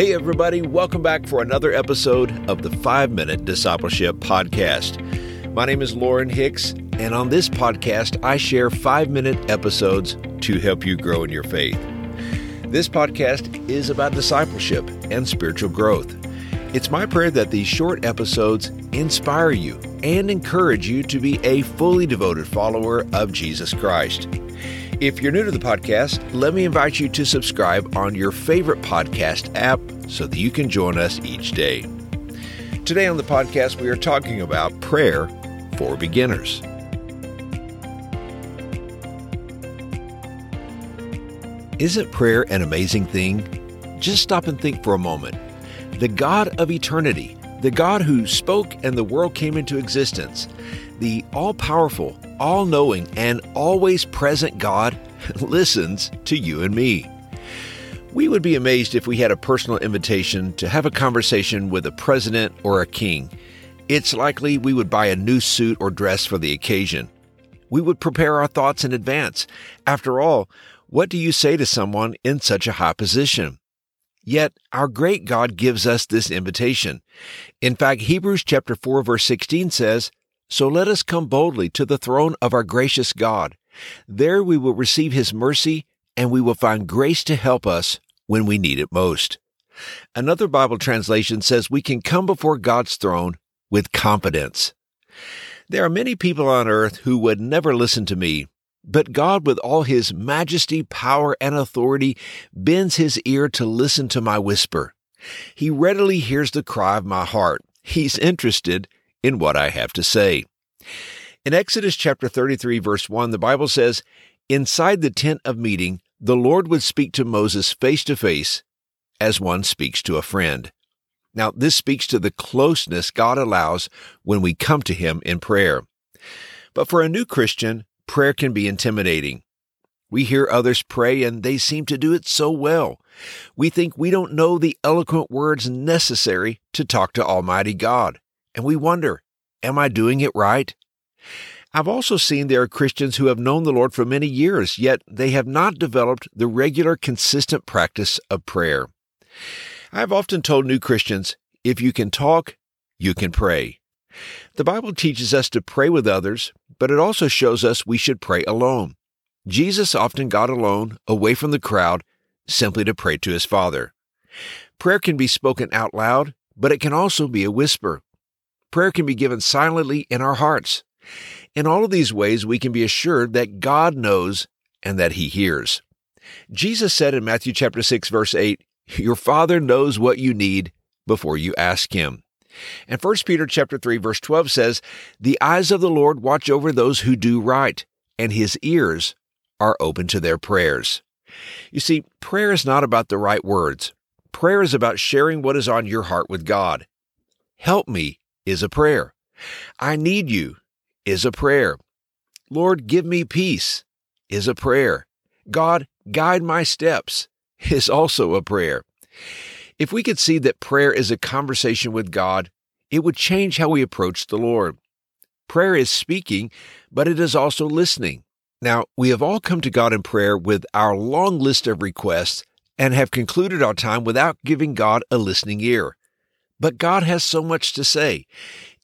Hey, everybody, welcome back for another episode of the 5 Minute Discipleship Podcast. My name is Lauren Hicks, and on this podcast, I share 5 minute episodes to help you grow in your faith. This podcast is about discipleship and spiritual growth. It's my prayer that these short episodes inspire you and encourage you to be a fully devoted follower of Jesus Christ. If you're new to the podcast, let me invite you to subscribe on your favorite podcast app so that you can join us each day. Today on the podcast, we are talking about prayer for beginners. Isn't prayer an amazing thing? Just stop and think for a moment. The God of eternity, the God who spoke and the world came into existence, the all powerful, all knowing, and always present God listens to you and me. We would be amazed if we had a personal invitation to have a conversation with a president or a king. It's likely we would buy a new suit or dress for the occasion. We would prepare our thoughts in advance. After all, what do you say to someone in such a high position? Yet our great God gives us this invitation. In fact, Hebrews chapter 4 verse 16 says, "So let us come boldly to the throne of our gracious God. There we will receive his mercy and we will find grace to help us when we need it most." Another Bible translation says we can come before God's throne with confidence. There are many people on earth who would never listen to me, but God, with all his majesty, power, and authority, bends his ear to listen to my whisper. He readily hears the cry of my heart. He's interested in what I have to say. In Exodus chapter 33, verse 1, the Bible says, Inside the tent of meeting, the Lord would speak to Moses face to face as one speaks to a friend. Now, this speaks to the closeness God allows when we come to Him in prayer. But for a new Christian, prayer can be intimidating. We hear others pray and they seem to do it so well. We think we don't know the eloquent words necessary to talk to Almighty God. And we wonder, am I doing it right? I've also seen there are Christians who have known the Lord for many years, yet they have not developed the regular, consistent practice of prayer. I've often told new Christians, if you can talk, you can pray. The Bible teaches us to pray with others, but it also shows us we should pray alone. Jesus often got alone, away from the crowd, simply to pray to his Father. Prayer can be spoken out loud, but it can also be a whisper. Prayer can be given silently in our hearts. In all of these ways, we can be assured that God knows and that he hears. Jesus said in Matthew chapter 6 verse 8, "Your Father knows what you need before you ask him." And 1 Peter chapter 3 verse 12 says, "The eyes of the Lord watch over those who do right, and his ears are open to their prayers." You see, prayer is not about the right words. Prayer is about sharing what is on your heart with God. Help me is a prayer. I need you is a prayer. Lord, give me peace is a prayer. God, guide my steps is also a prayer. If we could see that prayer is a conversation with God, it would change how we approach the Lord. Prayer is speaking, but it is also listening. Now, we have all come to God in prayer with our long list of requests and have concluded our time without giving God a listening ear. But God has so much to say.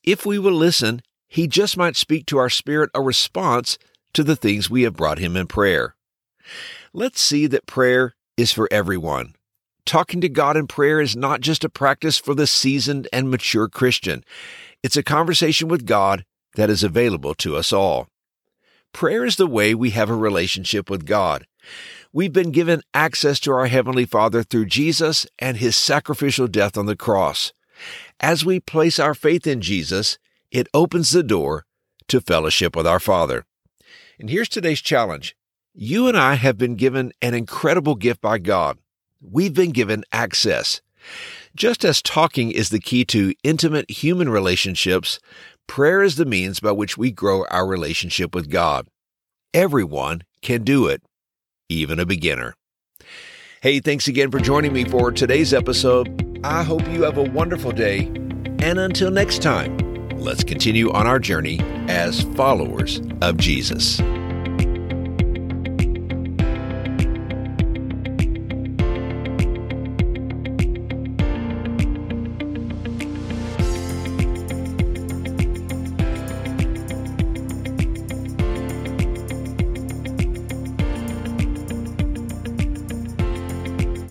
If we will listen, He just might speak to our spirit a response to the things we have brought Him in prayer. Let's see that prayer is for everyone. Talking to God in prayer is not just a practice for the seasoned and mature Christian. It's a conversation with God that is available to us all. Prayer is the way we have a relationship with God. We've been given access to our Heavenly Father through Jesus and His sacrificial death on the cross. As we place our faith in Jesus, it opens the door to fellowship with our Father. And here's today's challenge. You and I have been given an incredible gift by God. We've been given access. Just as talking is the key to intimate human relationships, prayer is the means by which we grow our relationship with God. Everyone can do it, even a beginner. Hey, thanks again for joining me for today's episode. I hope you have a wonderful day. And until next time, let's continue on our journey as followers of Jesus.